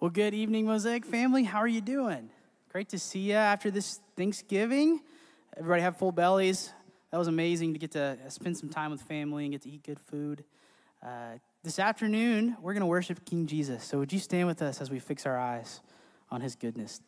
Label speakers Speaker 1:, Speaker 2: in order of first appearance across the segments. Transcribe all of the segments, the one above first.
Speaker 1: Well, good evening, Mosaic family. How are you doing? Great to see you after this Thanksgiving. Everybody have full bellies. That was amazing to get to spend some time with family and get to eat good food. Uh, this afternoon, we're going to worship King Jesus. So, would you stand with us as we fix our eyes on his goodness?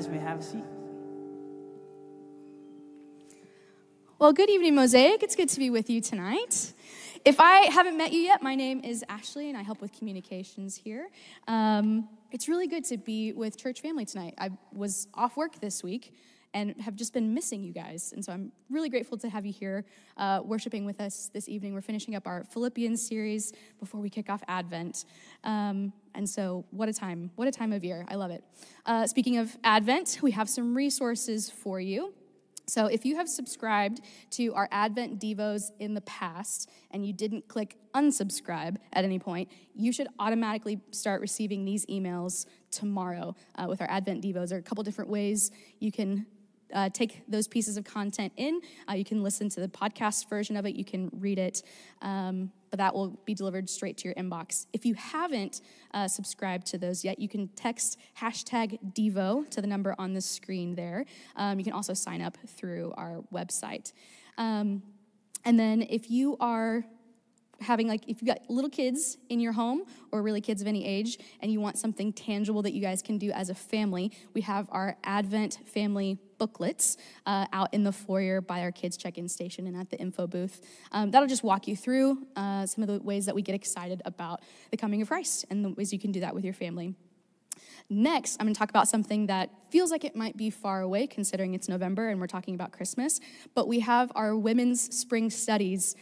Speaker 1: Guys may have a seat.
Speaker 2: Well, good evening, Mosaic. It's good to be with you tonight. If I haven't met you yet, my name is Ashley, and I help with communications here. Um, it's really good to be with church family tonight. I was off work this week and have just been missing you guys, and so I'm really grateful to have you here uh, worshiping with us this evening. We're finishing up our Philippians series before we kick off Advent, um, and so what a time! What a time of year! I love it. Uh, speaking of Advent, we have some resources for you. So, if you have subscribed to our Advent Devos in the past and you didn't click unsubscribe at any point, you should automatically start receiving these emails tomorrow uh, with our Advent Devos. There are a couple different ways you can uh, take those pieces of content in. Uh, you can listen to the podcast version of it, you can read it, um, but that will be delivered straight to your inbox. If you haven't uh, subscribed to those yet, you can text hashtag Devo to the number on the screen there. Um, you can also sign up through our website. Um, and then if you are having like if you've got little kids in your home or really kids of any age and you want something tangible that you guys can do as a family we have our advent family booklets uh, out in the foyer by our kids check-in station and at the info booth. Um, that'll just walk you through uh, some of the ways that we get excited about the coming of christ and the ways you can do that with your family. Next, I'm going to talk about something that feels like it might be far away considering it's November and we're talking about Christmas, but we have our women's spring studies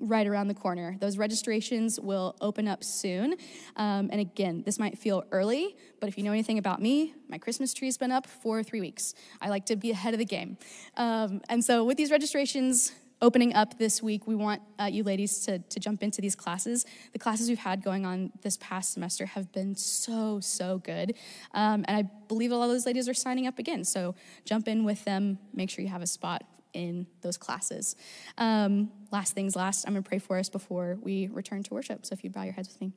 Speaker 2: right around the corner. Those registrations will open up soon. Um, and again, this might feel early, but if you know anything about me, my Christmas tree's been up for three weeks. I like to be ahead of the game. Um, and so with these registrations, opening up this week, we want uh, you ladies to, to jump into these classes. The classes we've had going on this past semester have been so, so good. Um, and I believe a lot of those ladies are signing up again. So jump in with them, make sure you have a spot in those classes. Um, last things last, I'm going to pray for us before we return to worship. So if you bow your heads with me.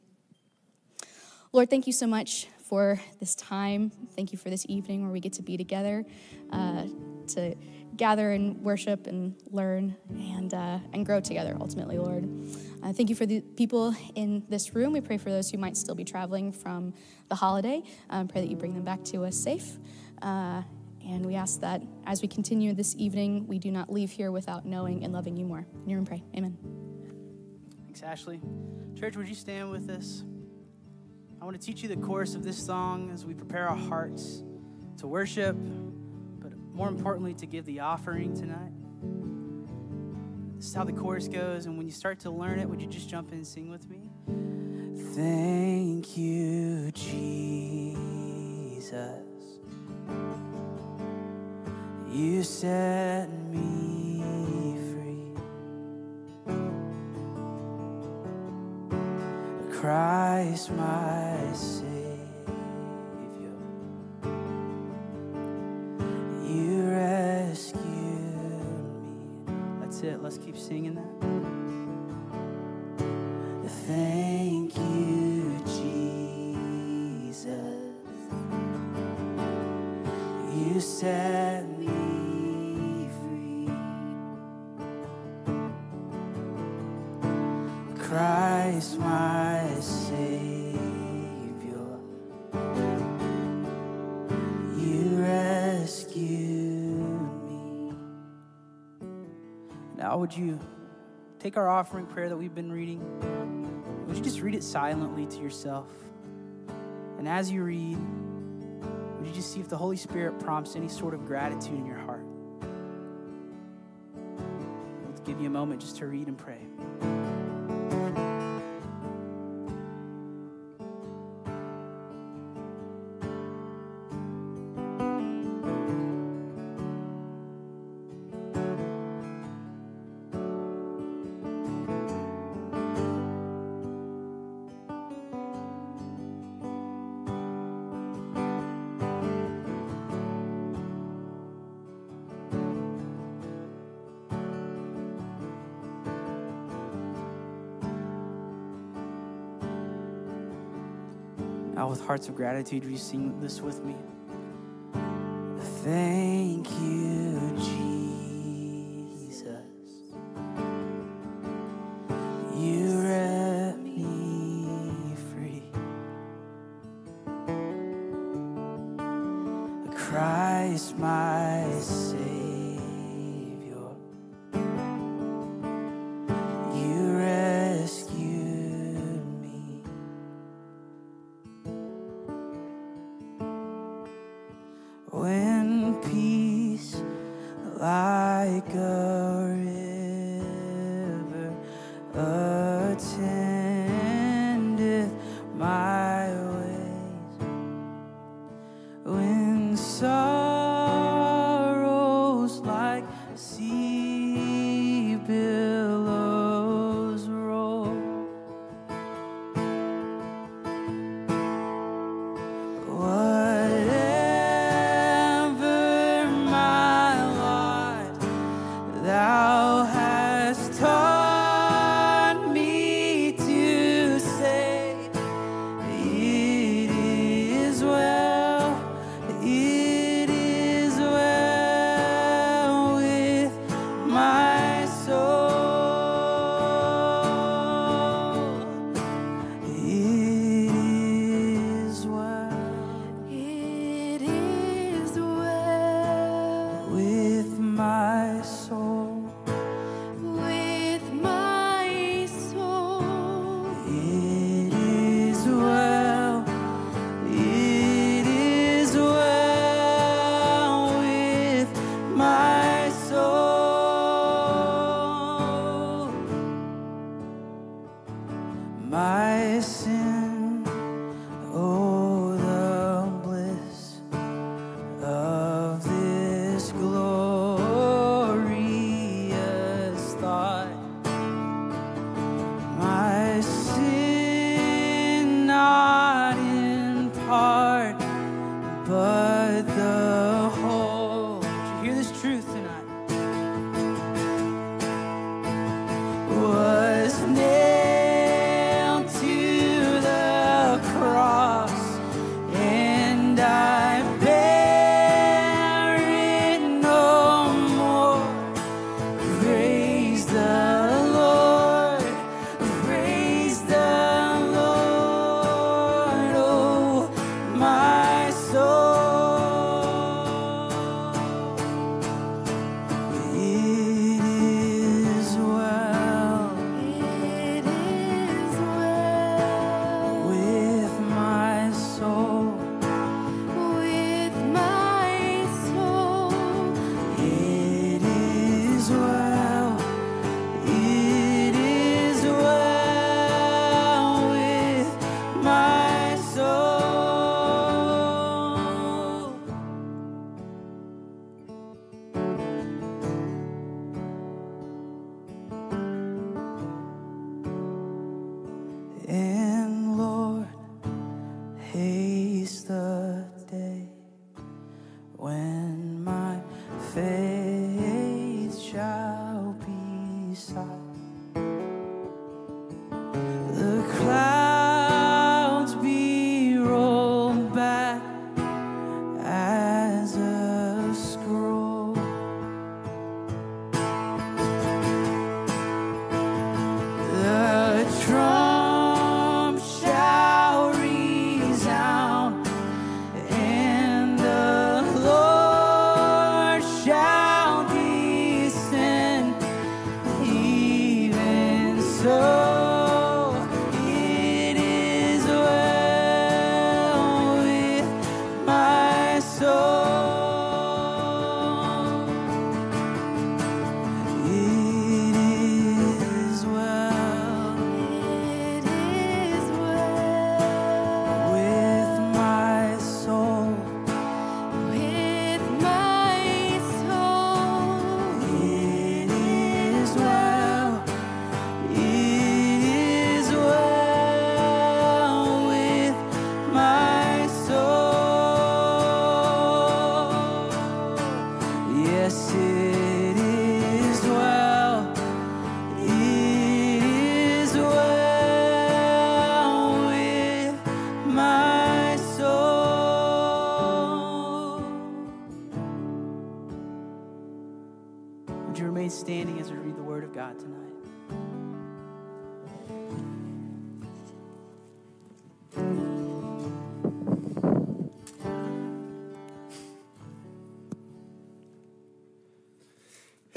Speaker 2: Lord, thank you so much for this time. Thank you for this evening where we get to be together uh, to gather and worship and learn and, uh, and grow together, ultimately, Lord. Uh, thank you for the people in this room. We pray for those who might still be traveling from the holiday. Um, pray that you bring them back to us safe. And we ask that as we continue this evening, we do not leave here without knowing and loving you more. In your name pray. Amen.
Speaker 3: Thanks, Ashley. Church, would you stand with us? I want to teach you the chorus of this song as we prepare our hearts to worship, but more importantly, to give the offering tonight. This is how the chorus goes, and when you start to learn it, would you just jump in and sing with me? Thank you, Jesus. You set me free. Christ, my Savior. You rescued me. That's it. Let's keep singing that. Thank you, Jesus. You set would you take our offering prayer that we've been reading? Would you just read it silently to yourself? And as you read, would you just see if the Holy Spirit prompts any sort of gratitude in your heart? Let's give you a moment just to read and pray. Hearts of gratitude, will you sing this with me? Thank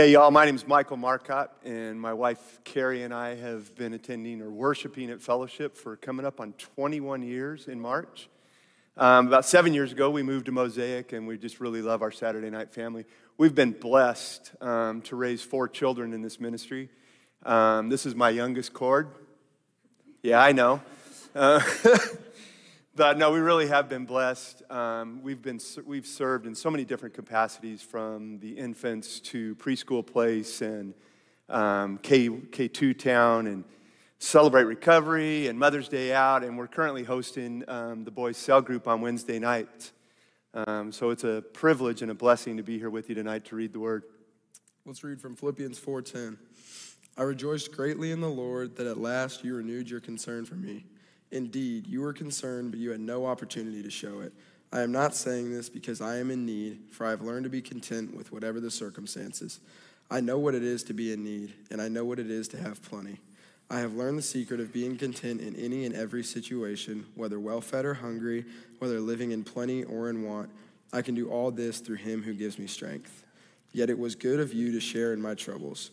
Speaker 4: Hey, y'all, my name is Michael Marcotte, and my wife Carrie and I have been attending or worshiping at Fellowship for coming up on 21 years in March. Um, about seven years ago, we moved to Mosaic, and we just really love our Saturday night family. We've been blessed um, to raise four children in this ministry. Um, this is my youngest cord. Yeah, I know. Uh, but no, we really have been blessed. Um, we've been we've served in so many different capacities, from the infants to preschool place and um, K K two town and celebrate recovery and Mother's Day out. And we're currently hosting um, the boys' cell group on Wednesday night. Um, so it's a privilege and a blessing to be here with you tonight to read the Word.
Speaker 5: Let's read from Philippians 4:10. I rejoiced greatly in the Lord that at last you renewed your concern for me. Indeed, you were concerned, but you had no opportunity to show it. I am not saying this because I am in need, for I have learned to be content with whatever the circumstances. I know what it is to be in need, and I know what it is to have plenty. I have learned the secret of being content in any and every situation, whether well fed or hungry, whether living in plenty or in want. I can do all this through him who gives me strength. Yet it was good of you to share in my troubles.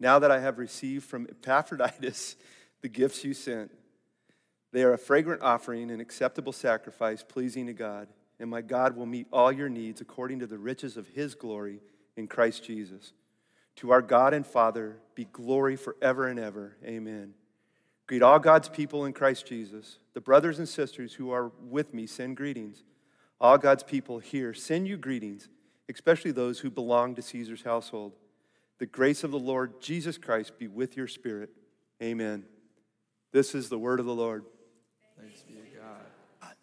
Speaker 4: Now that I have received from Epaphroditus the gifts you sent, they are a fragrant offering, an acceptable sacrifice, pleasing to God. and my God will meet all your needs according to the riches of his glory in Christ Jesus. To our God and Father be glory forever and ever. Amen. Greet all God's people in Christ Jesus. The brothers and sisters who are with me send greetings. All God's people here send you greetings, especially those who belong to Caesar's household. The grace of the Lord Jesus Christ be with your spirit. Amen. This is the word of the Lord.
Speaker 5: Thanks be to God.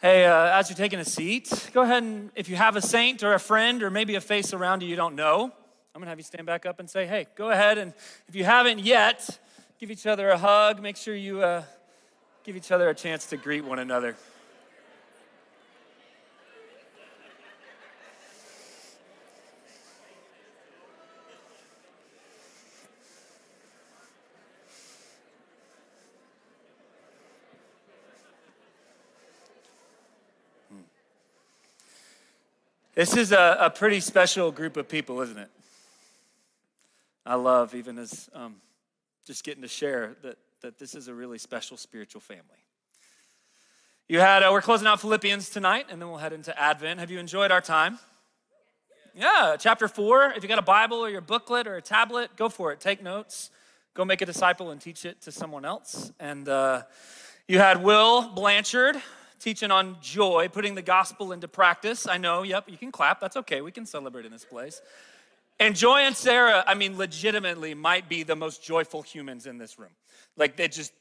Speaker 6: Hey, uh, as you're taking a seat, go ahead and if you have a saint or a friend or maybe a face around you you don't know, I'm gonna have you stand back up and say, hey, go ahead and if you haven't yet, give each other a hug. Make sure you uh, give each other a chance to greet one another. This is a, a pretty special group of people, isn't it? I love, even as um, just getting to share, that, that this is a really special spiritual family. You had, uh, we're closing out Philippians tonight, and then we'll head into Advent. Have you enjoyed our time? Yeah, chapter four. If you got a Bible or your booklet or a tablet, go for it. Take notes. Go make a disciple and teach it to someone else. And uh, you had Will Blanchard teaching on joy, putting the gospel into practice. I know, yep, you can clap. That's okay. We can celebrate in this place. And Joy and Sarah, I mean, legitimately might be the most joyful humans in this room. Like they just,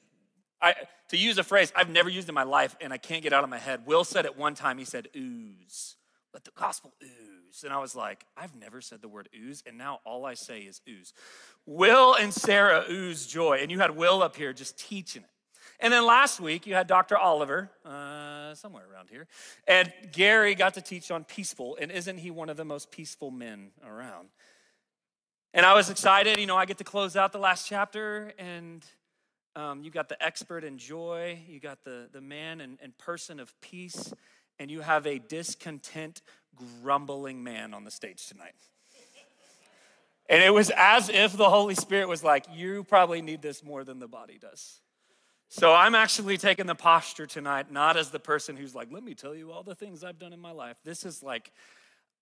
Speaker 6: I, to use a phrase I've never used in my life and I can't get out of my head. Will said it one time, he said, ooze. Let the gospel ooze. And I was like, I've never said the word ooze, and now all I say is ooze. Will and Sarah ooze joy. And you had Will up here just teaching it. And then last week, you had Dr. Oliver, uh, somewhere around here, and Gary got to teach on peaceful. And isn't he one of the most peaceful men around? And I was excited. You know, I get to close out the last chapter, and um, you got the expert in joy, you got the, the man and, and person of peace, and you have a discontent, grumbling man on the stage tonight. And it was as if the Holy Spirit was like, You probably need this more than the body does. So I'm actually taking the posture tonight, not as the person who's like, Let me tell you all the things I've done in my life. This is like,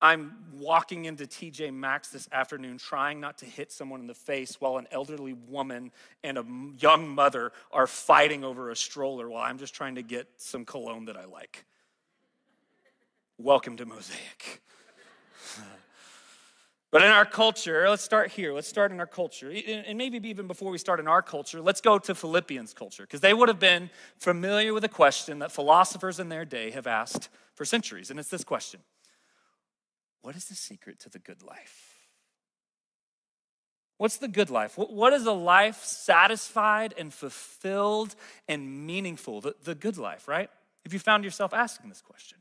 Speaker 6: I'm walking into TJ Maxx this afternoon trying not to hit someone in the face while an elderly woman and a young mother are fighting over a stroller while I'm just trying to get some cologne that I like. Welcome to Mosaic. But in our culture, let's start here. Let's start in our culture. And maybe even before we start in our culture, let's go to Philippians culture, because they would have been familiar with a question that philosophers in their day have asked for centuries. And it's this question What is the secret to the good life? What's the good life? What is a life satisfied and fulfilled and meaningful? The, the good life, right? If you found yourself asking this question.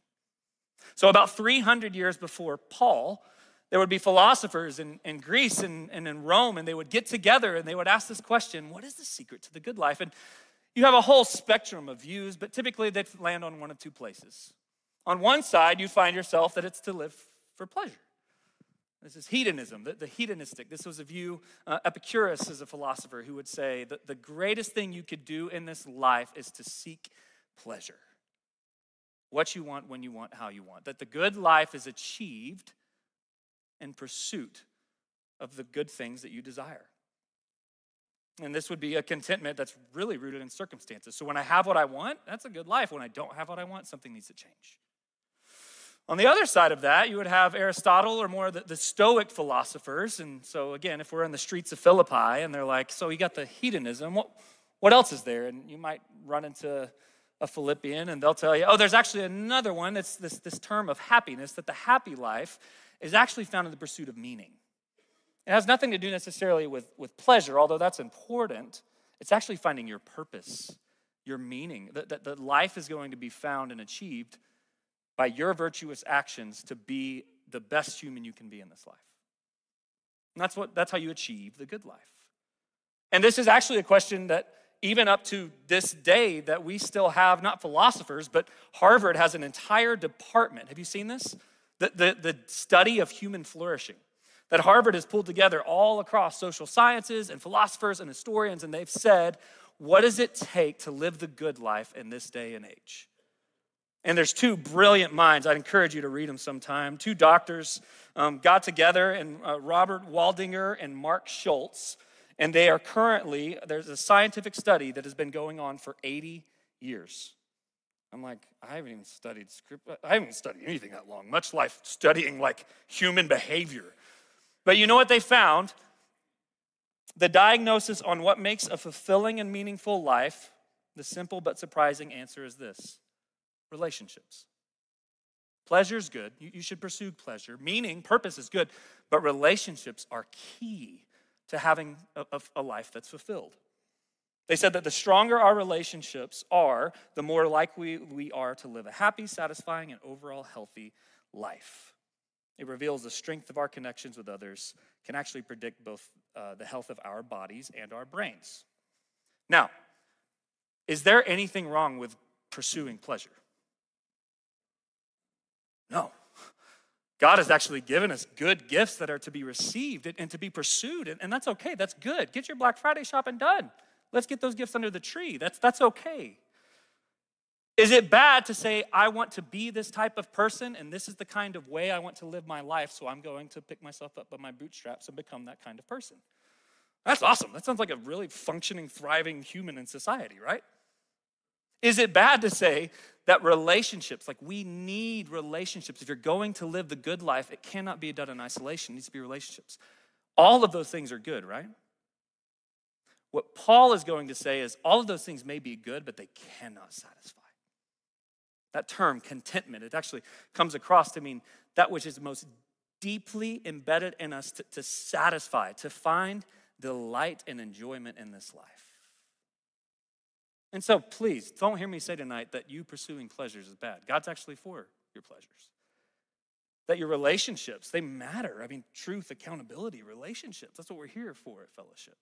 Speaker 6: So, about 300 years before Paul, there would be philosophers in, in Greece and, and in Rome, and they would get together and they would ask this question What is the secret to the good life? And you have a whole spectrum of views, but typically they'd land on one of two places. On one side, you find yourself that it's to live for pleasure. This is hedonism, the, the hedonistic. This was a view, uh, Epicurus is a philosopher who would say that the greatest thing you could do in this life is to seek pleasure. What you want, when you want, how you want. That the good life is achieved in pursuit of the good things that you desire. And this would be a contentment that's really rooted in circumstances. So when I have what I want, that's a good life. When I don't have what I want, something needs to change. On the other side of that, you would have Aristotle or more the, the Stoic philosophers. And so, again, if we're in the streets of Philippi and they're like, so you got the hedonism, what, what else is there? And you might run into a Philippian and they'll tell you, oh, there's actually another one. It's this, this term of happiness, that the happy life is actually found in the pursuit of meaning. It has nothing to do necessarily with, with pleasure, although that's important. It's actually finding your purpose, your meaning. That, that, that life is going to be found and achieved by your virtuous actions to be the best human you can be in this life. And that's, what, that's how you achieve the good life. And this is actually a question that even up to this day that we still have not philosophers but harvard has an entire department have you seen this the, the, the study of human flourishing that Harvard has pulled together all across social sciences and philosophers and historians, and they've said, what does it take to live the good life in this day and age? And there's two brilliant minds. I'd encourage you to read them sometime. Two doctors um, got together, and uh, Robert Waldinger and Marc Schulz, and they are currently, there's a scientific study that has been going on for 80 years. I'm like, I haven't even studied script, I haven't studied anything that long, much life studying like human behavior. But you know what they found? The diagnosis on what makes a fulfilling and meaningful life, the simple but surprising answer is this relationships. Pleasure is good. You, should pursue pleasure. Meaning, purpose is good, but relationships are key to having a, a life that's fulfilled. They said that the stronger our relationships are, the more likely we are to live a happy, satisfying, and overall healthy life. It reveals the strength of our connections with others, can actually predict both uh, the health of our bodies and our brains. Now, is there anything wrong with pursuing pleasure? No. God has actually given us good gifts that are to be received and to be pursued, and that's okay. That's good. Get your Black Friday shopping done. Let's get those gifts under the tree. That's, that's okay. Is it bad to say, I want to be this type of person and this is the kind of way I want to live my life, so I'm going to pick myself up by my bootstraps and become that kind of person? That's awesome. That sounds like a really functioning, thriving human in society, right? Is it bad to say that relationships, like we need relationships. If you're going to live the good life, it cannot be done in isolation, it needs to be relationships. All of those things are good, right? What Paul is going to say is all of those things may be good, but they cannot satisfy. That term, contentment, it actually comes across to mean that which is most deeply embedded in us to, to satisfy, to find delight and enjoyment in this life. And so please don't hear me say tonight that you pursuing pleasures is bad. God's actually for your pleasures. That your relationships, they matter. I mean, truth, accountability, relationships. That's what we're here for at fellowship.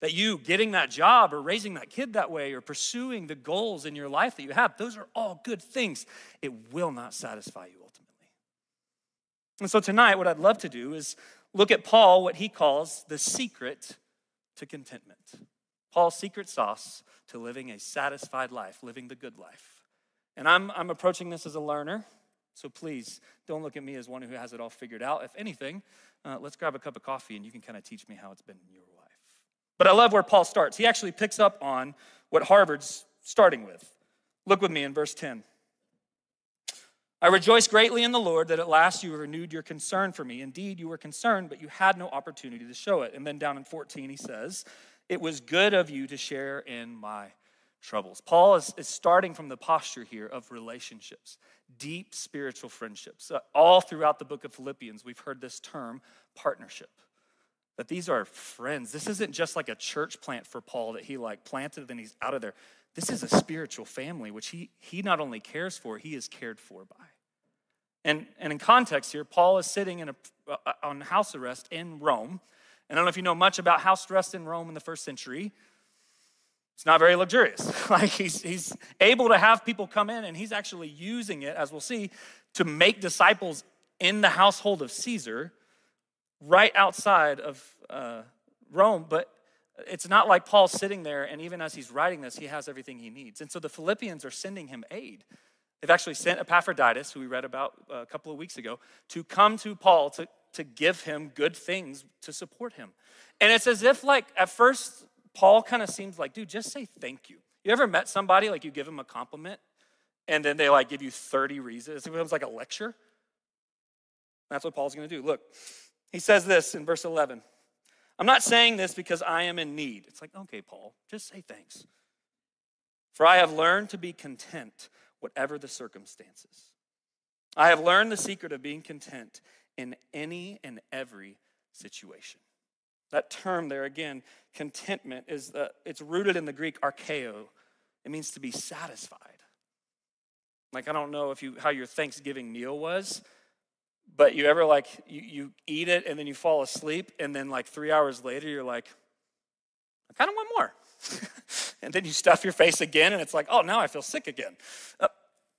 Speaker 6: That you getting that job or raising that kid that way or pursuing the goals in your life that you have, those are all good things. It will not satisfy you ultimately. And so tonight, what I'd love to do is look at Paul, what he calls the secret to contentment. Paul's secret sauce to living a satisfied life, living the good life. And I'm, I'm approaching this as a learner, so please don't look at me as one who has it all figured out. If anything, uh, let's grab a cup of coffee and you can kind of teach me how it's been in your life. But I love where Paul starts. He actually picks up on what Harvard's starting with. Look with me in verse 10. I rejoice greatly in the Lord that at last you renewed your concern for me. Indeed, you were concerned, but you had no opportunity to show it. And then down in 14, he says, it was good of you to share in my troubles. Paul is, is starting from the posture here of relationships, deep spiritual friendships. Uh, all throughout the book of Philippians, we've heard this term partnership. That these are friends. This isn't just like a church plant for Paul that he like planted and he's out of there. This is a spiritual family, which he, he not only cares for, he is cared for by. And, and in context here, Paul is sitting in a, on house arrest in Rome and I don't know if you know much about house arrest in Rome in the first century. It's not very luxurious. like he's, he's able to have people come in, and he's actually using it, as we'll see, to make disciples in the household of Caesar right outside of uh, Rome. But it's not like Paul's sitting there, and even as he's writing this, he has everything he needs. And so the Philippians are sending him aid. They've actually sent Epaphroditus, who we read about a couple of weeks ago, to come to Paul to, to give him good things to support him. And it's as if, like, at first, Paul kind of seems like, dude, just say thank you. You ever met somebody, like, you give them a compliment, and then they, like, give you 30 reasons? It becomes like a lecture. That's what Paul's going to do. Look, he says this in verse 11 I'm not saying this because I am in need. It's like, okay, Paul, just say thanks. For I have learned to be content, whatever the circumstances. I have learned the secret of being content in any and every situation. That term there again, contentment, is the, it's rooted in the Greek archeo. It means to be satisfied. Like I don't know if you how your Thanksgiving meal was, but you ever like you, you eat it and then you fall asleep and then like three hours later you're like, I kind of want more. and then you stuff your face again and it's like, oh now I feel sick again. Uh,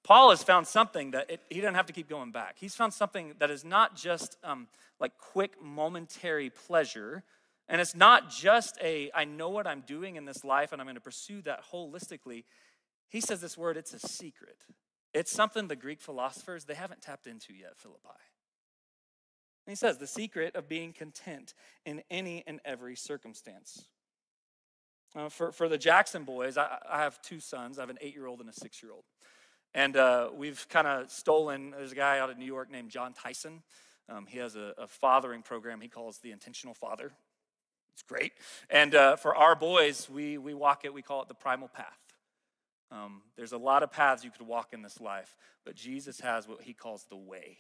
Speaker 6: Paul has found something that it, he doesn't have to keep going back. He's found something that is not just um, like quick, momentary pleasure. And it's not just a, I know what I'm doing in this life and I'm going to pursue that holistically. He says this word, it's a secret. It's something the Greek philosophers, they haven't tapped into yet, Philippi. And he says, the secret of being content in any and every circumstance. Uh, for, for the Jackson boys, I, I have two sons. I have an eight year old and a six year old. And uh, we've kind of stolen, there's a guy out of New York named Jon Tyson. Um, he has a, a, fathering program he calls the Intentional Father. It's great. And uh, for our boys, we, we walk it, we call it the primal path. Um, there's a lot of paths you could walk in this life, but Jesus has what he calls the way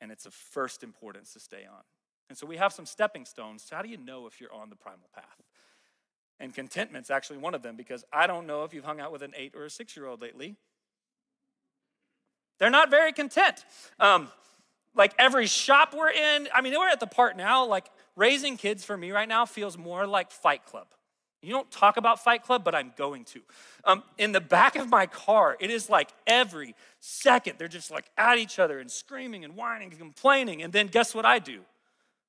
Speaker 6: and it's of first importance to stay on. And so we have some stepping stones. So how do you know if you're on the primal path? And contentment's actually one of them because I don't know if you've hung out with an eight or a six year old lately. They're not very content. Um, like every shop we're in, I mean, we're at the part now, like raising kids for me right now feels more like Fight Club. You don't talk about Fight Club, but I'm going to. Um, in the back of my car, it is like every second they're just like at each other and screaming and whining and complaining. And then guess what I do?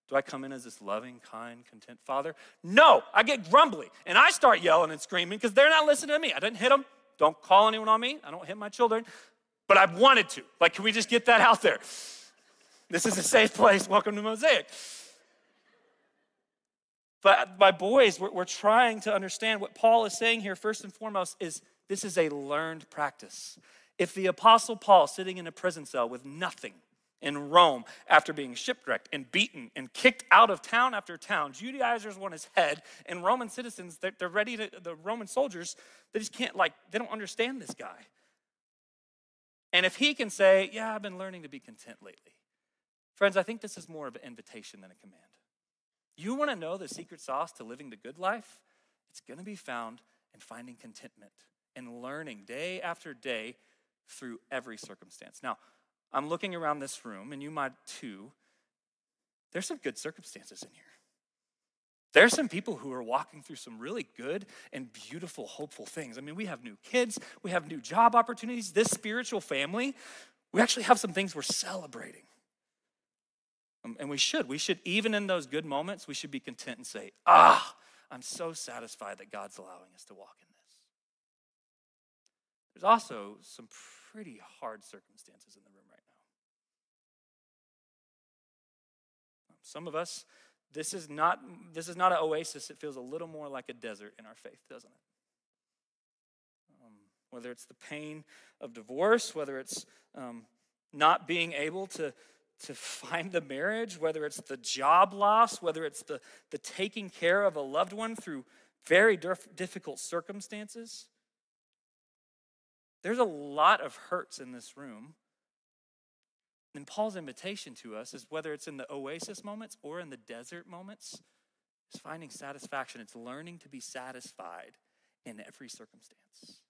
Speaker 6: Do I come in as this loving, kind, content father? No, I get grumbly and I start yelling and screaming because they're not listening to me. I didn't hit them. Don't call anyone on me. I don't hit my children, but I wanted to. Like, can we just get that out there? This is a safe place. Welcome to Mosaic. But uh, my boys, we're, we're trying to understand what Paul is saying here, first and foremost, is this is a learned practice. If the Apostle Paul, sitting in a prison cell with nothing in Rome after being shipwrecked and beaten and kicked out of town after town, Judaizers want his head, and Roman citizens, they're, they're ready to, the Roman soldiers, they just can't, like, they don't understand this guy. And if he can say, Yeah, I've been learning to be content lately, friends, I think this is more of an invitation than a command. You want to know the secret sauce to living the good life? It's going to be found in finding contentment and learning day after day through every circumstance. Now, I'm looking around this room, and you might too. There's some good circumstances in here. There's some people who are walking through some really good and beautiful, hopeful things. I mean, we have new kids, we have new job opportunities. This spiritual family, we actually have some things we're celebrating. Um, and we should. We should, even in those good moments, we should be content and say, Ah, I'm so satisfied that God's allowing us to walk in this. There's also some pretty hard circumstances in the room right now. Um, some of us, this is not this is not an oasis. It feels a little more like a desert in our faith, doesn't it? Um, whether it's the pain of divorce, whether it's um, not being able to to find the marriage, whether it's the job loss, whether it's the, the taking care of a loved one through very difficult circumstances. There's a lot of hurts in this room. And Paul's invitation to us is whether it's in the oasis moments or in the desert moments, is finding satisfaction. It's learning to be satisfied in every circumstance.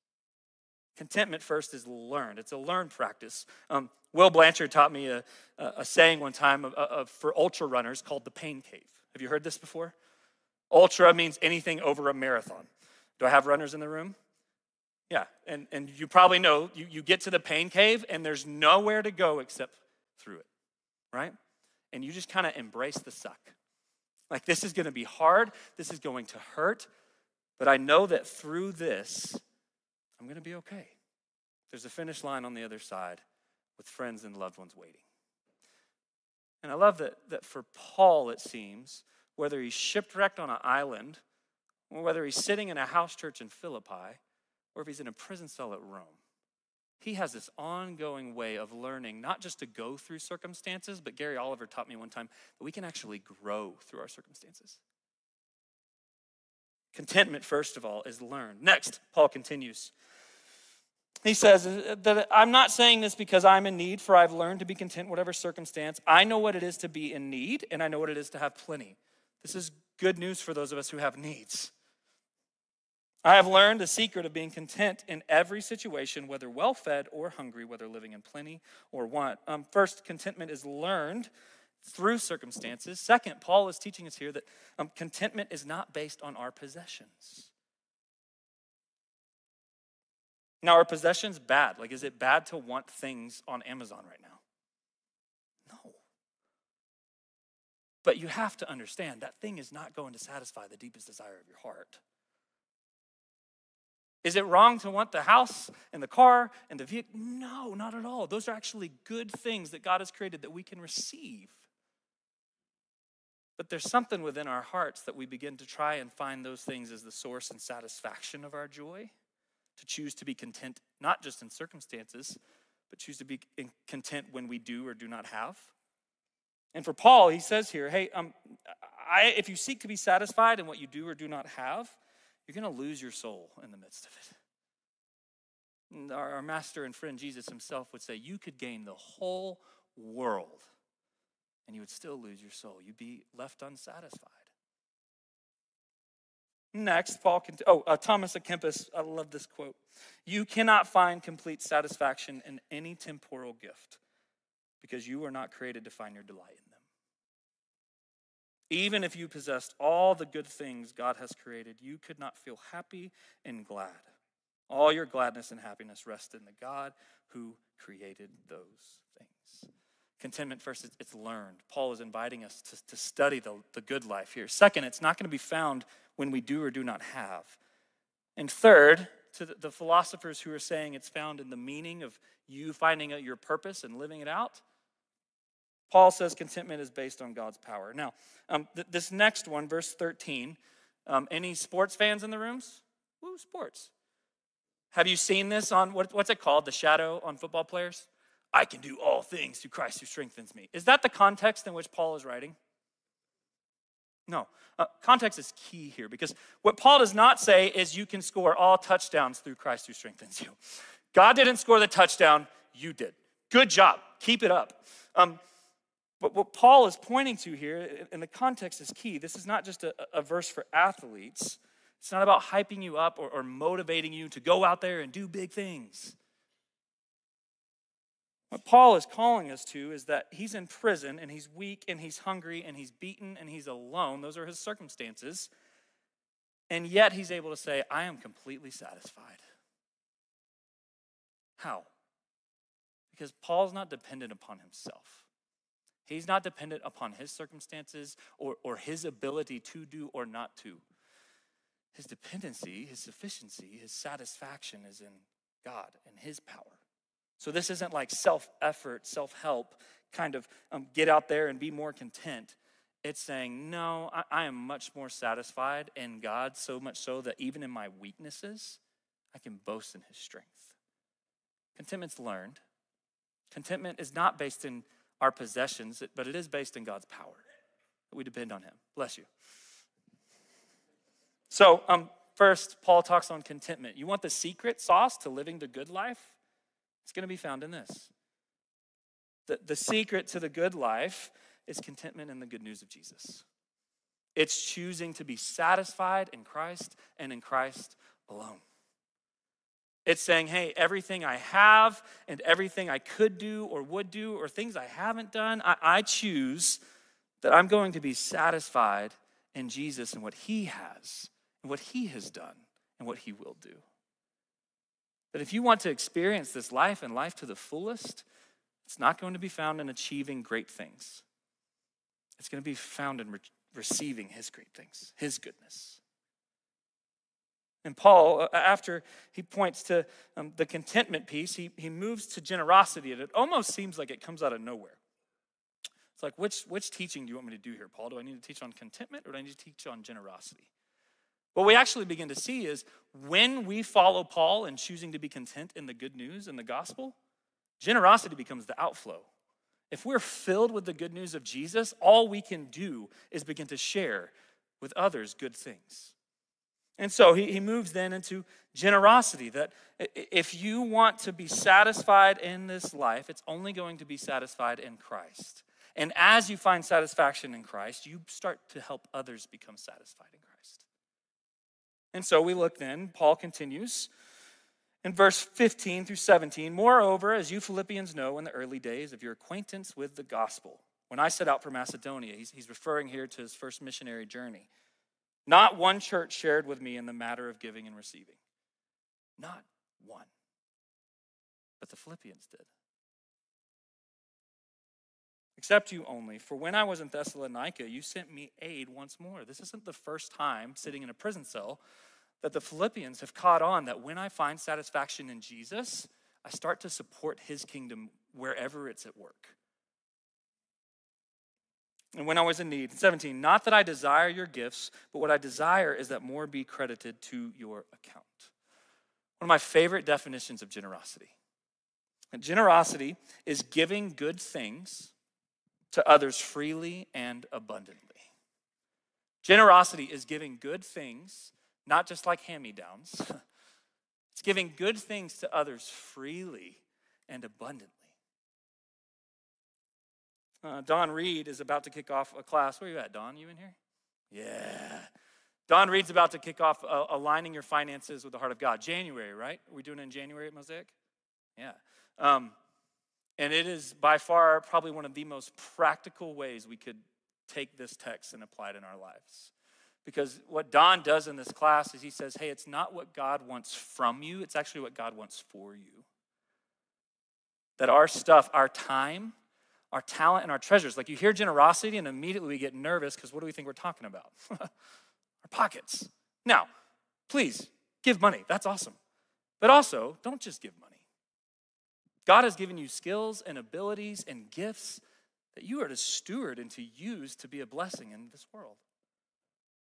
Speaker 6: Contentment first is learned. It's a learned practice. Um, Will Blanchard taught me a, a saying one time of, of, for ultra runners called the pain cave. Have you heard this before? Ultra means anything over a marathon. Do I have runners in the room? Yeah, and, and you probably know you, you get to the pain cave and there's nowhere to go except through it, right? And you just kind of embrace the suck. Like, this is going to be hard, this is going to hurt, but I know that through this, I'm going to be okay. There's a finish line on the other side with friends and loved ones waiting. And I love that, that for Paul, it seems, whether he's shipwrecked on an island, or whether he's sitting in a house church in Philippi, or if he's in a prison cell at Rome, he has this ongoing way of learning not just to go through circumstances, but Gary Oliver taught me one time that we can actually grow through our circumstances. Contentment, first of all, is learned. Next, Paul continues. He says that I'm not saying this because I'm in need, for I've learned to be content whatever circumstance. I know what it is to be in need, and I know what it is to have plenty. This is good news for those of us who have needs. I have learned the secret of being content in every situation, whether well fed or hungry, whether living in plenty or want. Um, first, contentment is learned through circumstances. Second, Paul is teaching us here that um, contentment is not based on our possessions. Now, are possessions bad? Like, is it bad to want things on Amazon right now? No. But you have to understand that thing is not going to satisfy the deepest desire of your heart. Is it wrong to want the house and the car and the vehicle? No, not at all. Those are actually good things that God has created that we can receive. But there's something within our hearts that we begin to try and find those things as the source and satisfaction of our joy, to choose to be content, not just in circumstances, but choose to be content when we do or do not have. And for Paul, he says here, hey, um, I, if you seek to be satisfied in what you do or do not have, you're going to lose your soul in the midst of it. And our, our master and friend Jesus himself would say, you could gain the whole world and you would still lose your soul. You'd be left unsatisfied. Next, Paul can. Oh, uh, Thomas à Kempis. I love this quote. You cannot find complete satisfaction in any temporal gift because you were not created to find your delight in them. Even if you possessed all the good things God has created, you could not feel happy and glad. All your gladness and happiness rest in the God who created those things. Contentment, first, it's learned. Paul is inviting us to, to study the, the good life here. Second, it's not going to be found when we do or do not have. And third, to the, philosophers who are saying it's found in the meaning of you finding out your purpose and living it out, Paul says contentment is based on God's power. Now, um, th- this next one, verse 13, um, any sports fans in the rooms? Woo, sports. Have you seen this on what, what's it called? The shadow on football players? I can do all things through Christ who strengthens me. Is that the context in which Paul is writing? No. Uh, context is key here because what Paul does not say is you can score all touchdowns through Christ who strengthens you. God didn't score the touchdown, you did. Good job. Keep it up. Um, but what Paul is pointing to here, and the context is key, this is not just a, a verse for athletes. It's not about hyping you up or, or motivating you to go out there and do big things. What Paul is calling us to is that he's in prison and he's weak and he's hungry and he's beaten and he's alone. Those are his circumstances. And yet he's able to say, I am completely satisfied. How? Because Paul's not dependent upon himself. He's not dependent upon his circumstances or, or his ability to do or not to. His dependency, his sufficiency, his satisfaction is in God and his power. So this isn't like self effort, self help, kind of um, get out there and be more content. It's saying, no, I, I am much more satisfied in God, so much so that even in my weaknesses, I can boast in his strength. Contentment's learned. Contentment is not based in our possessions, but it is based in God's power. We depend on him. Bless you. So, um, first, Paul talks on contentment. You want the secret sauce to living the good life? It's going to be found in this. The, the secret to the good life is contentment in the good news of Jesus. It's choosing to be satisfied in Christ and in Christ alone. It's saying, hey, everything I have and everything I could do or would do or things I haven't done, I, I choose that I'm going to be satisfied in Jesus and what He has and what He has done and what He will do. That if you want to experience this life and life to the fullest, it's not going to be found in achieving great things. It's going to be found in re- receiving His great things, His goodness. And Paul, uh, after he points to um, the contentment piece, he, he moves to generosity, and it almost seems like it comes out of nowhere. It's like, which, which teaching do you want me to do here, Paul? Do I need to teach on contentment or do I need to teach on generosity? What we actually begin to see is when we follow Paul in choosing to be content in the good news and the gospel, generosity becomes the outflow. If we're filled with the good news of Jesus, all we can do is begin to share with others good things. And so he, he moves then into generosity that if you want to be satisfied in this life, it's only going to be satisfied in Christ. And as you find satisfaction in Christ, you start to help others become satisfied in Christ. And so we look then, Paul continues in verse 15 through 17. Moreover, as you Philippians know in the early days of your acquaintance with the gospel, when I set out for Macedonia, he's, he's referring here to his first missionary journey. Not one church shared with me in the matter of giving and receiving. Not one. But the Philippians did except you only. For when I was in Thessalonica, you sent me aid once more. This isn't the first time sitting in a prison cell that the Philippians have caught on that when I find satisfaction in Jesus, I start to support his kingdom wherever it's at work. And when I was in need, 17, not that I desire your gifts, but what I desire is that more be credited to your account. One of my favorite definitions of generosity. And generosity is giving good things to others freely and abundantly. Generosity is giving good things, not just like hand me downs. it's giving good things to others freely and abundantly. Uh, Don Reed is about to kick off a class. Where are you at, Don? You in here? Yeah. Don Reed's about to kick off uh, aligning your finances with the heart of God. January, right? Are we doing it in January at Mosaic? Yeah. Um, and it is by far probably one of the most practical ways we could take this text and apply it in our lives. Because what Don does in this class is he says, hey, it's not what God wants from you, it's actually what God wants for you. That our stuff, our time, our talent, and our treasures, like you hear generosity and immediately we get nervous because what do we think we're talking about? our pockets. Now, please give money. That's awesome. But also, don't just give money. God has given you skills and abilities and gifts that you are to steward and to use to be a blessing in this world.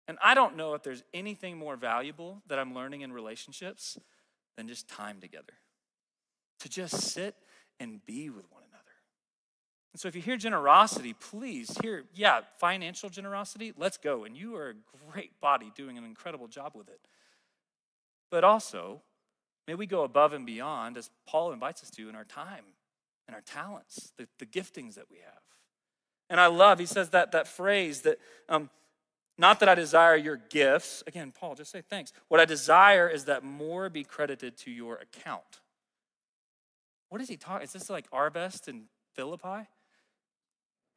Speaker 6: And I don't know if there's anything more valuable that I'm learning in relationships than just time together. To just sit and be with one another. And so if you hear generosity, please hear, yeah, financial generosity, let's go. And you are a great body doing an incredible job with it. But also, may we go above and beyond as Paul invites us to in our time and our talents, the, the giftings that we have. And I love, he says that, that phrase that, um, not that I desire your gifts. Again, Paul, just say thanks. What I desire is that more be credited to your account. What is he talking? Is this like Arvest and Philippi?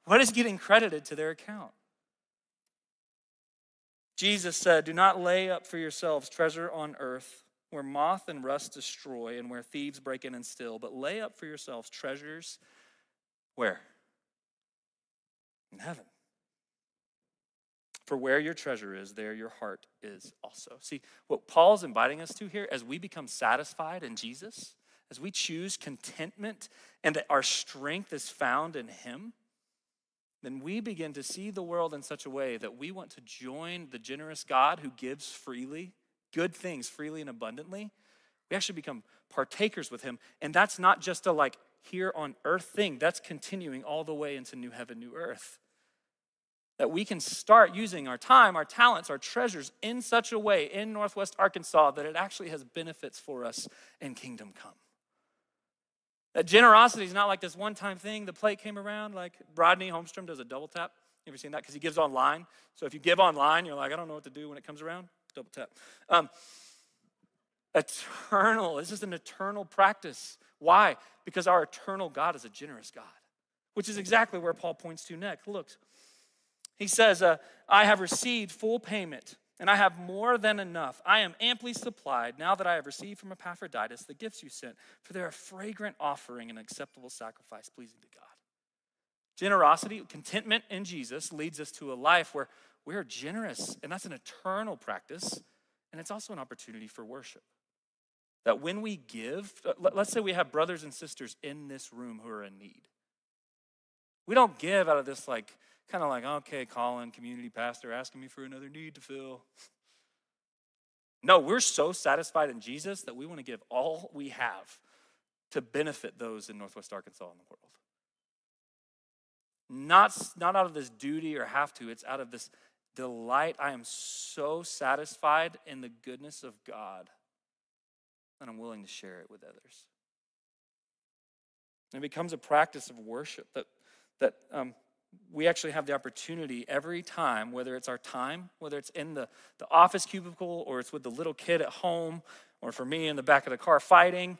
Speaker 6: What is getting credited to their account? Jesus said, Do not lay up for yourselves treasure on earth where moth and rust destroy and where thieves break in and steal, but lay up for yourselves treasures where? in heaven. For where your treasure is, there your heart is also. See, what Paul's inviting us to here, as we become satisfied in Jesus, as we choose contentment and that our strength is found in Him, then we begin to see the world in such a way that we want to join the generous God who gives freely, good things freely and abundantly. We actually become partakers with Him. And that's not just a like here on earth thing, that's continuing all the way into new heaven, new earth. That we can start using our time, our talents, our treasures in such a way in Northwest Arkansas that it actually has benefits for us in kingdom come. That generosity is not like this one time thing. The plate came around, like Rodney Holmstrom does a double tap. You ever seen that? Because he gives online. So if you give online, you're like, I don't know what to do when it comes around. Double tap. Um, eternal. This is an eternal practice. Why? Because our eternal God is a generous God, which is exactly where Paul points to next. Look, he says, uh, I have received full payment, and I have more than enough. I am amply supplied now that I have received from Epaphroditus the gifts you sent, for they're a fragrant offering and acceptable sacrifice pleasing to God. Generosity, contentment in Jesus leads us to a life where we're generous, and that's an eternal practice, and it's also an opportunity for worship. That when we give, uh, let's say we have brothers and sisters in this room who are in need. We don't give out of this, like, kind of like, okay, Collin, community pastor, asking me for another need to fill. No, we're so satisfied in Jesus that we want to give all we have to benefit those in Northwest Arkansas and the world. Not, not out of this duty or have to, it's out of this delight. I am so satisfied in the goodness of God and I'm willing to share it with others. It becomes a practice of worship that, that um, we actually have the opportunity every time, whether it's our time, whether it's in the, the office cubicle or it's with the little kid at home, or for me in the back of the car fighting,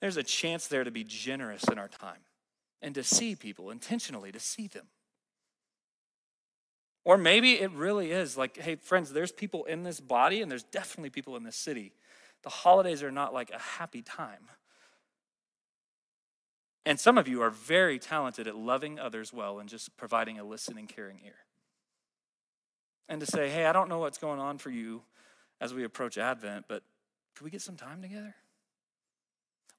Speaker 6: there's a chance there to be generous in our time and to see people intentionally, to see them. Or maybe it really is like, hey, friends, there's people in this body and there's definitely people in this city the holidays are not like a happy time. And some of you are very talented at loving others well and just providing a listening, caring ear. And to say, hey, I don't know what's going on for you as we approach Advent, but could we get some time together?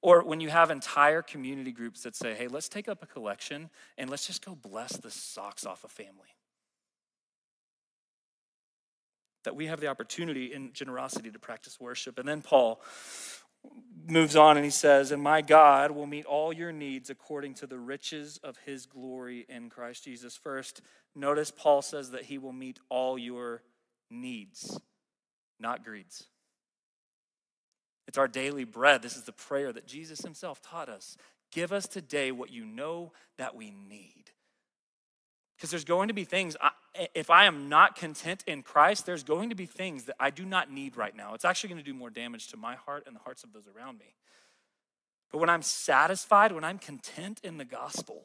Speaker 6: Or when you have entire community groups that say, hey, let's take up a collection and let's just go bless the socks off a family. That we have the opportunity in generosity to practice worship. And then Paul moves on and he says, And my God will meet all your needs according to the riches of his glory in Christ Jesus. First, notice Paul says that he will meet all your needs, not greeds. It's our daily bread. This is the prayer that Jesus himself taught us. Give us today what you know that we need. Because there's going to be things, if I am not content in Christ, there's going to be things that I do not need right now. It's actually going to do more damage to my heart and the hearts of those around me. But when I'm satisfied, when I'm content in the gospel,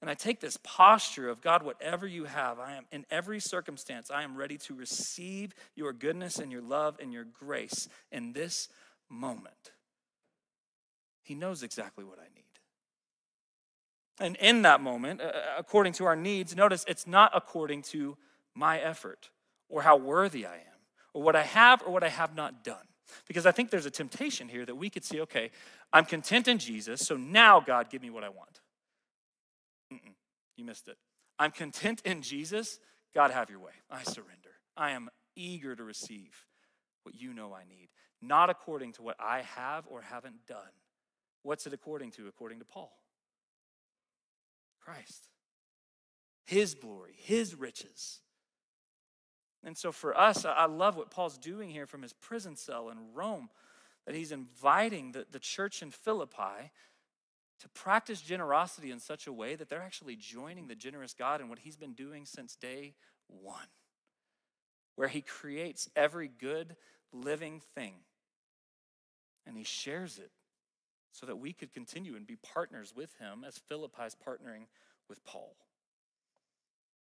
Speaker 6: and I take this posture of God, whatever you have, I am in every circumstance, I am ready to receive your goodness and your love and your grace in this moment. He knows exactly what I need. And in that moment, uh, uh, according to our needs, notice it's not according to my effort or how worthy I am or what I have or what I have not done. Because I think there's a temptation here that we could see okay, I'm content in Jesus, so now, God, give me what I want. Mm-mm, you missed it. I'm content in Jesus. God, have your way. I surrender. I am eager to receive what you know I need, not according to what I have or haven't done. What's it according to? According to Paul. Christ, His glory, His riches. And so for us, I love what Paul's doing here from his prison cell in Rome, that he's inviting the, the church in Philippi to practice generosity in such a way that they're actually joining the generous God in what he's been doing since day one, where he creates every good living thing and he shares it so that we could continue and be partners with him as Philippi is partnering with Paul.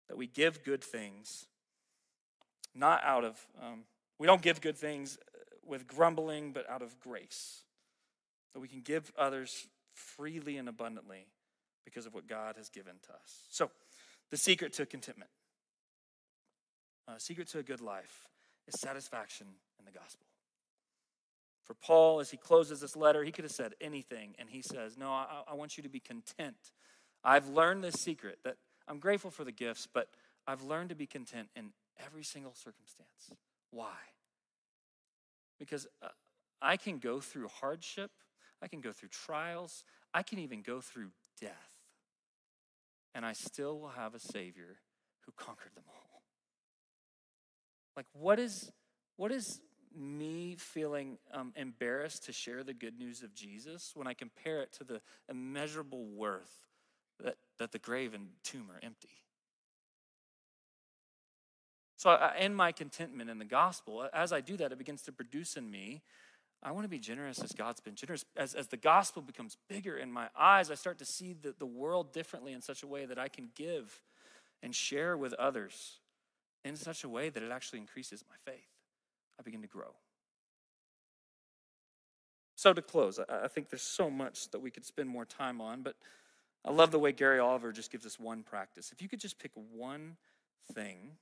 Speaker 6: That we give good things, not out of, um, we don't give good things uh, with grumbling, but out of grace. That we can give others freely and abundantly because of what God has given to us. So, the secret to contentment, uh, secret to a good life, is satisfaction in the gospel. For Paul, as he closes this letter, he could have said anything, and he says, No, I, I, want you to be content. I've learned this secret that I'm grateful for the gifts, but I've learned to be content in every single circumstance. Why? Because uh, I can go through hardship, I can go through trials, I can even go through death, and I still will have a Savior who conquered them all. Like, what is, what is me feeling um, embarrassed to share the good news of Jesus when I compare it to the immeasurable worth that, that the grave and tomb are empty. So, I, in my contentment in the gospel, as I do that, it begins to produce in me. I want to be generous as God's been generous. As, as the gospel becomes bigger in my eyes, I start to see the, the world differently in such a way that I can give and share with others in such a way that it actually increases my faith. I begin to grow. So, to close, I think there's so much that we could spend more time on, but I love the way Gary Oliver just gives us one practice. If you could just pick one thing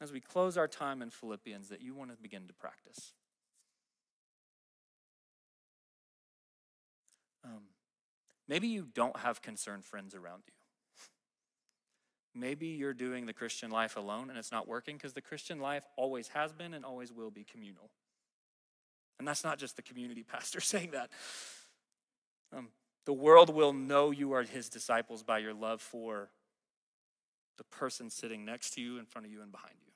Speaker 6: as we close our time in Philippians that you want to begin to practice. Um, maybe you don't have concerned friends around you. Maybe you're doing the Christian life alone and it's not working because the Christian life always has been and always will be communal. And that's not just the community pastor saying that. Um, the world will know you are his disciples by your love for the person sitting next to you, in front of you, and behind you.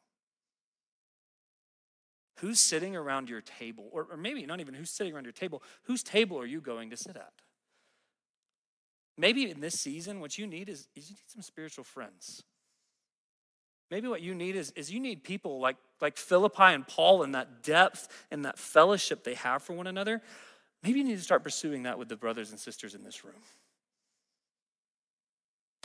Speaker 6: Who's sitting around your table? Or, or maybe not even who's sitting around your table. Whose table are you going to sit at? Maybe in this season, what you need is, is you need some spiritual friends. Maybe what you need is, is you need people like, like Philippi and Paul and that depth and that fellowship they have for one another. Maybe you need to start pursuing that with the brothers and sisters in this room.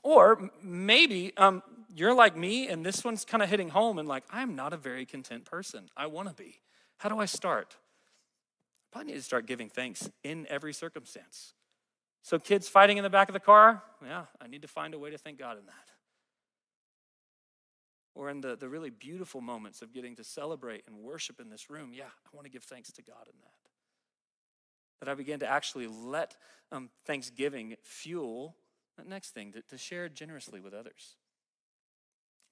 Speaker 6: Or maybe um, you're like me and this one's kind of hitting home and like, I'm not a very content person. I want to be. How do I start? I probably need to start giving thanks in every circumstance. So, kids fighting in the back of the car, yeah, I need to find a way to thank God in that. or in the, the really beautiful moments of getting to celebrate and worship in this room, yeah, I want to give thanks to God in that. That I begin to actually let um, Thanksgiving fuel that next thing, to, to share generously with others.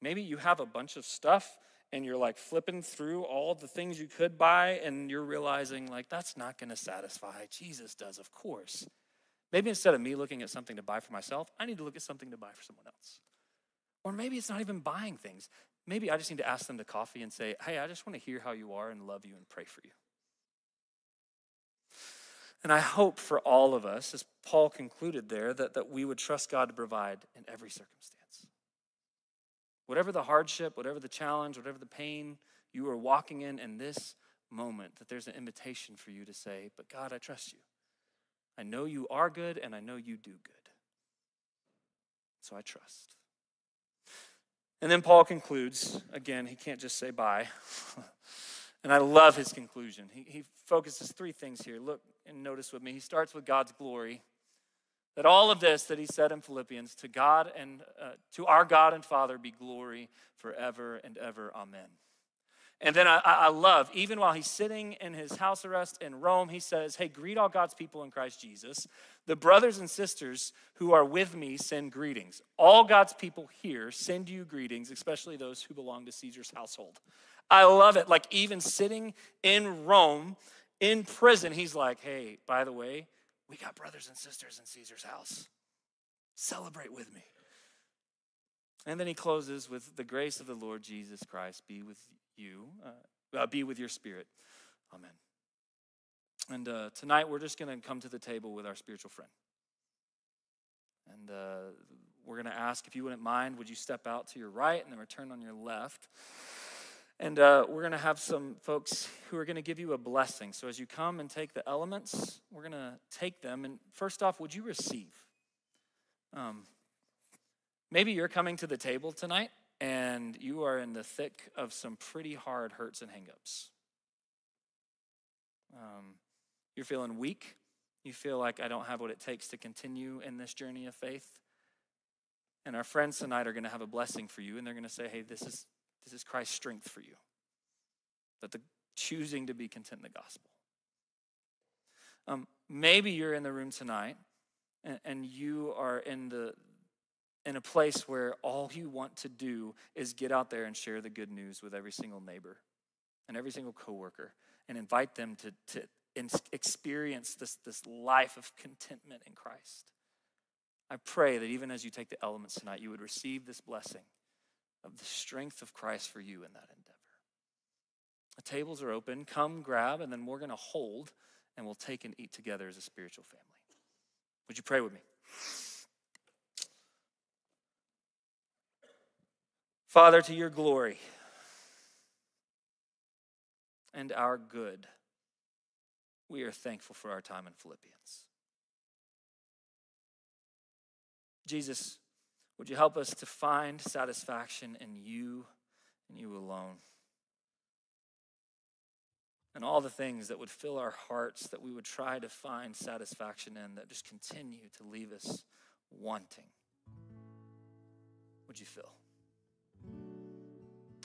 Speaker 6: Maybe you have a bunch of stuff and you're like flipping through all the things you could buy and you're realizing like that's not going to satisfy jesus does of course maybe instead of me looking at something to buy for myself i need to look at something to buy for someone else. Or maybe it's not even buying things. Maybe i just need to ask them to coffee and say hey i just want to hear how you are and love you and pray for you. And i hope for all of us as paul concluded there that, that we would trust god to provide in every circumstance. Whatever the hardship, whatever the challenge, whatever the pain you are walking in in this moment, that there's an invitation for you to say, But God, I trust you. I know you are good and I know you do good. So I trust. And then Paul concludes again, he can't just say bye. and I love his conclusion. He, he focuses three things here. Look and notice with me. He starts with God's glory. That all of this that he said in Philippians, to God and uh, to our God and Father be glory forever and ever. Amen. And then I, I, love, even while he's sitting in his house arrest in Rome, he says, Hey, greet all God's people in Christ Jesus. The brothers and sisters who are with me send greetings. All God's people here send you greetings, especially those who belong to Caesar's household. I love it. Like, even sitting in Rome in prison, he's like, Hey, by the way, we got brothers and sisters in Caesar's house. Celebrate with me. And then he closes with the grace of the Lord Jesus Christ be with you, uh, uh, be with your spirit. Amen. And uh, tonight we're just going to come to the table with our spiritual friend. And uh, we're going to ask if you wouldn't mind, would you step out to your right and then return on your left? And uh, we're going to have some folks who are going to give you a blessing. So as you come and take the elements, we're going to take them. And first off, would you receive? Um, maybe you're coming to the table tonight and you are in the thick of some pretty hard hurts and hangups. Um, you're feeling weak. You feel like I don't have what it takes to continue in this journey of faith. And our friends tonight are going to have a blessing for you, and they're going to say, hey, this is this is Christ's strength for you. That the choosing to be content in the gospel. Um, maybe you're in the room tonight and, and you are in the in a place where all you want to do is get out there and share the good news with every single neighbor and every single coworker and invite them to, to experience this, this life of contentment in Christ. I pray that even as you take the elements tonight, you would receive this blessing of the strength of Christ for you in that endeavor. The tables are open. Come grab, and then we're going to hold, and we'll take and eat together as a spiritual family. Would you pray with me? Father, to your glory and our good, we are thankful for our time in Philippians. Jesus, would you help us to find satisfaction in you and you alone? And all the things that would fill our hearts that we would try to find satisfaction in that just continue to leave us wanting. Would you fill?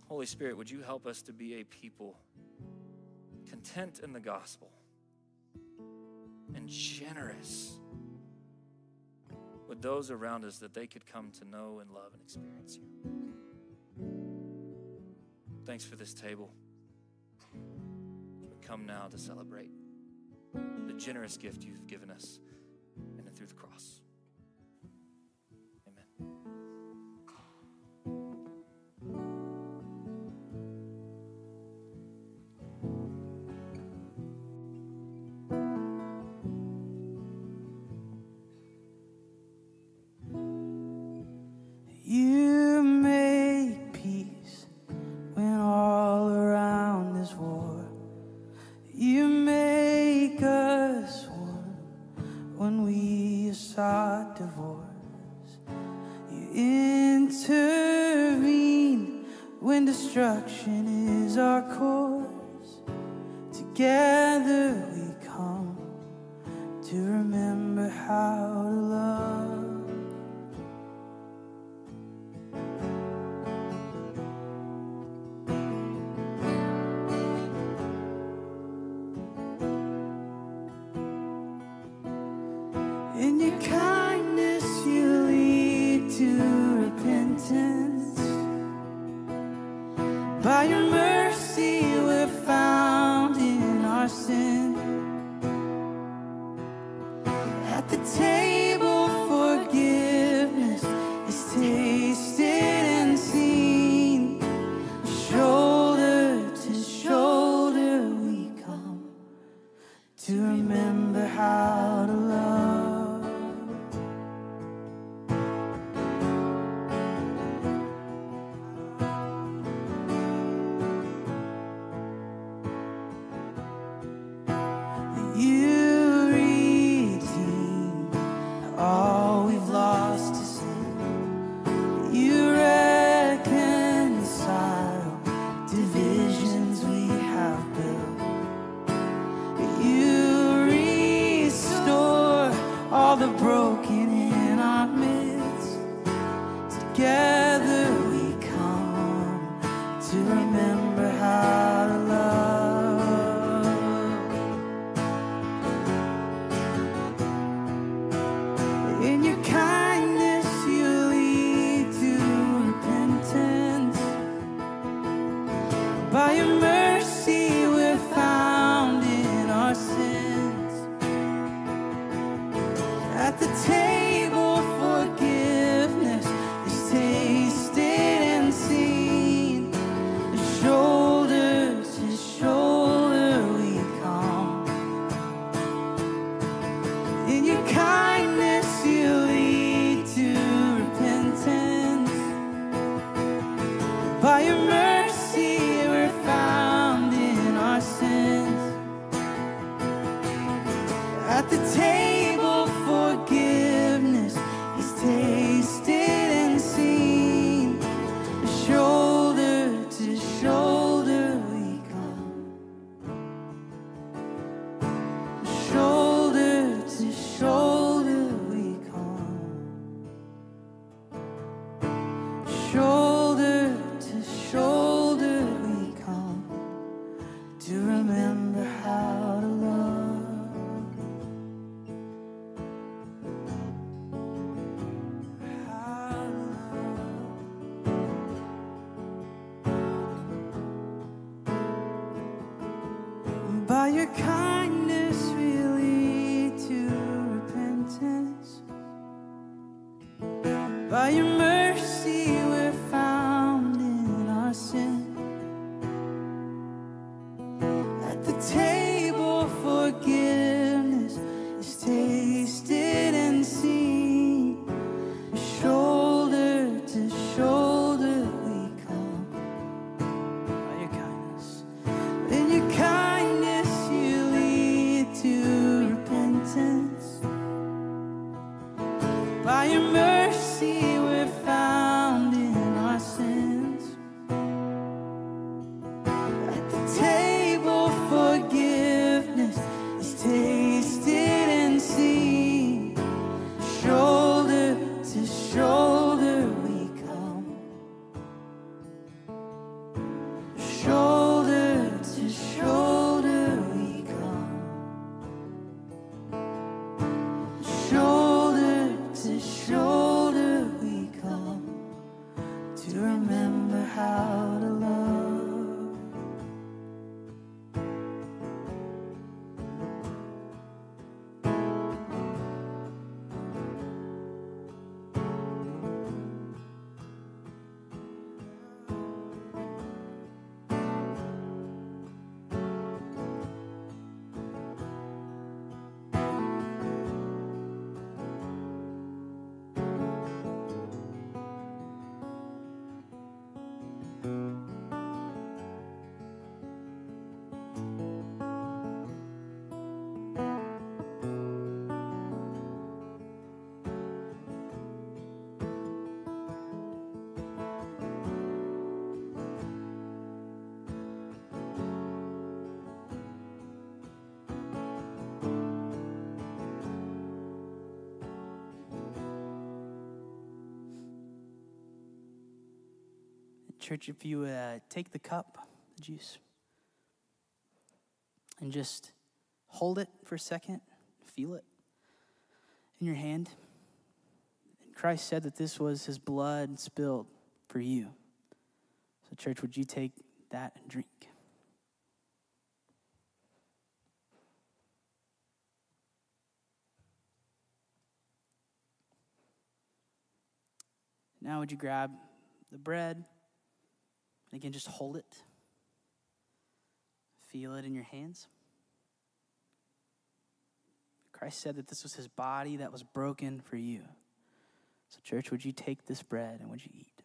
Speaker 6: Holy Spirit, would you help us to be a people content in the gospel and generous with those around us that they could come to know and love and experience you. Thanks for this table. We come now to celebrate the generous gift you've given us and through the cross.
Speaker 3: Your kindness Church, if you uh, take the cup, the juice, and just hold it for a second, feel it in your hand. And Christ said that this was his blood spilled for you. So, church, would you take that and drink? Now, would you grab the bread? And again, just hold it. Feel it in your hands. Christ said that this was his body that was broken for you. So, church, would you take this bread and would you eat?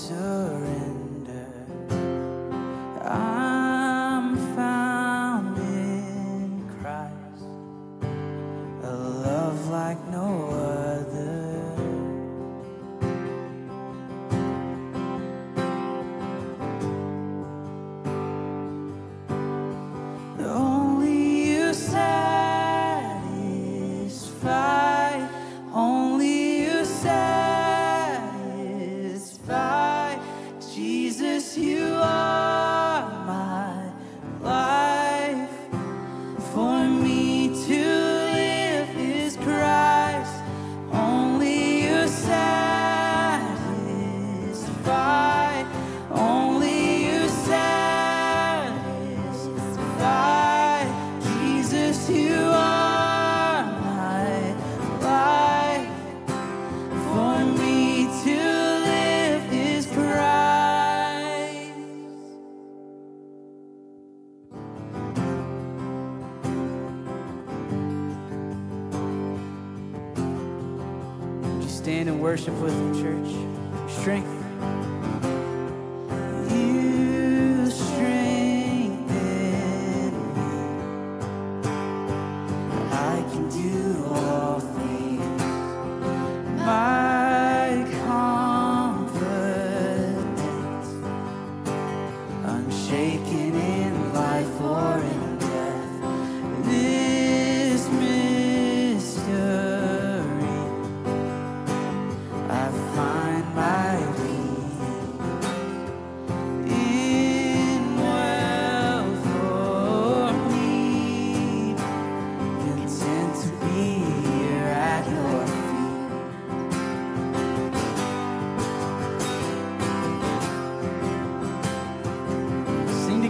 Speaker 3: so worship with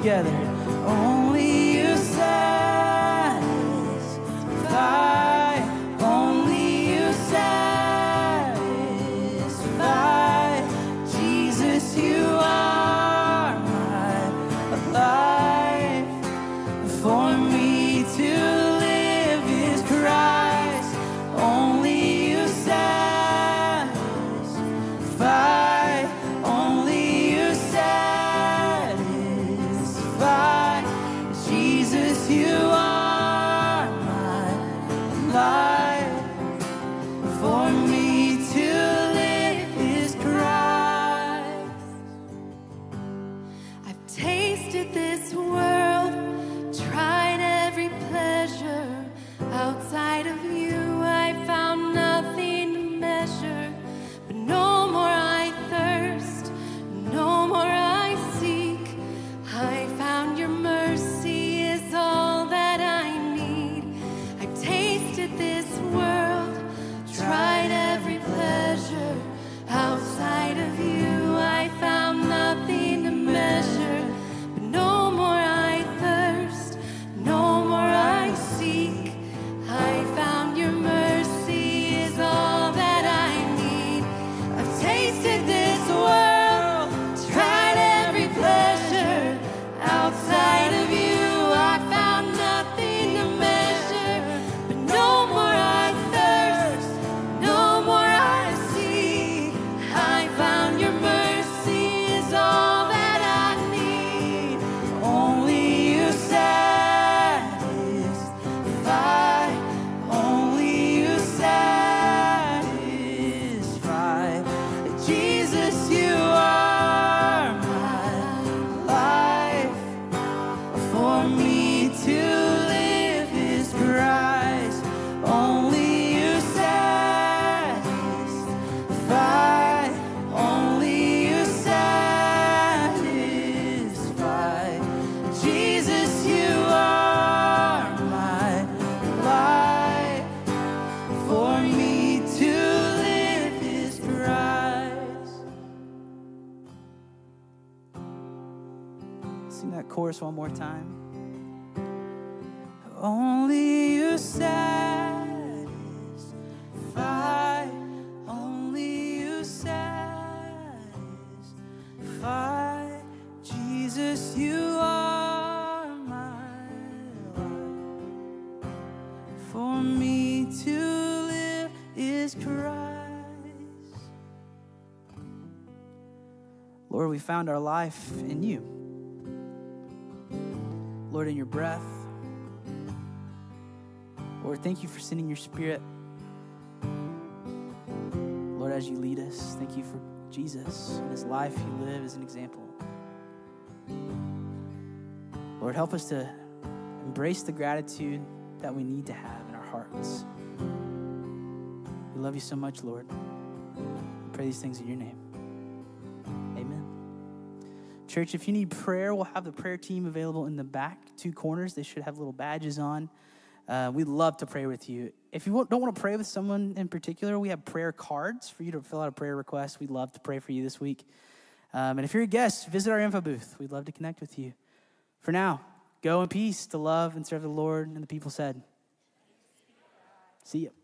Speaker 3: together. Only you said. Chorus one more time. Only you satisfy. Only you satisfy. Jesus, you are my life. For me to live is Christ. Lord, we found our life in you. Lord, in your breath. Lord, thank you for sending your spirit. Lord, as you lead us, thank you for Jesus and his life he lived as an example. Lord, help us to embrace the gratitude that we need to have in our hearts. We love you so much, Lord. I pray these things in your name. Church, if you need prayer, we'll have the prayer team available in the back two corners. They should have little badges on. Uh, we'd love to pray with you. If you don't want to pray with someone in particular, we have prayer cards for you to fill out a prayer request. We'd love to pray for you this week. Um, and if you're a guest, visit our info booth. We'd love to connect with you. For now, go in peace to love and serve the Lord. And the people said, See you.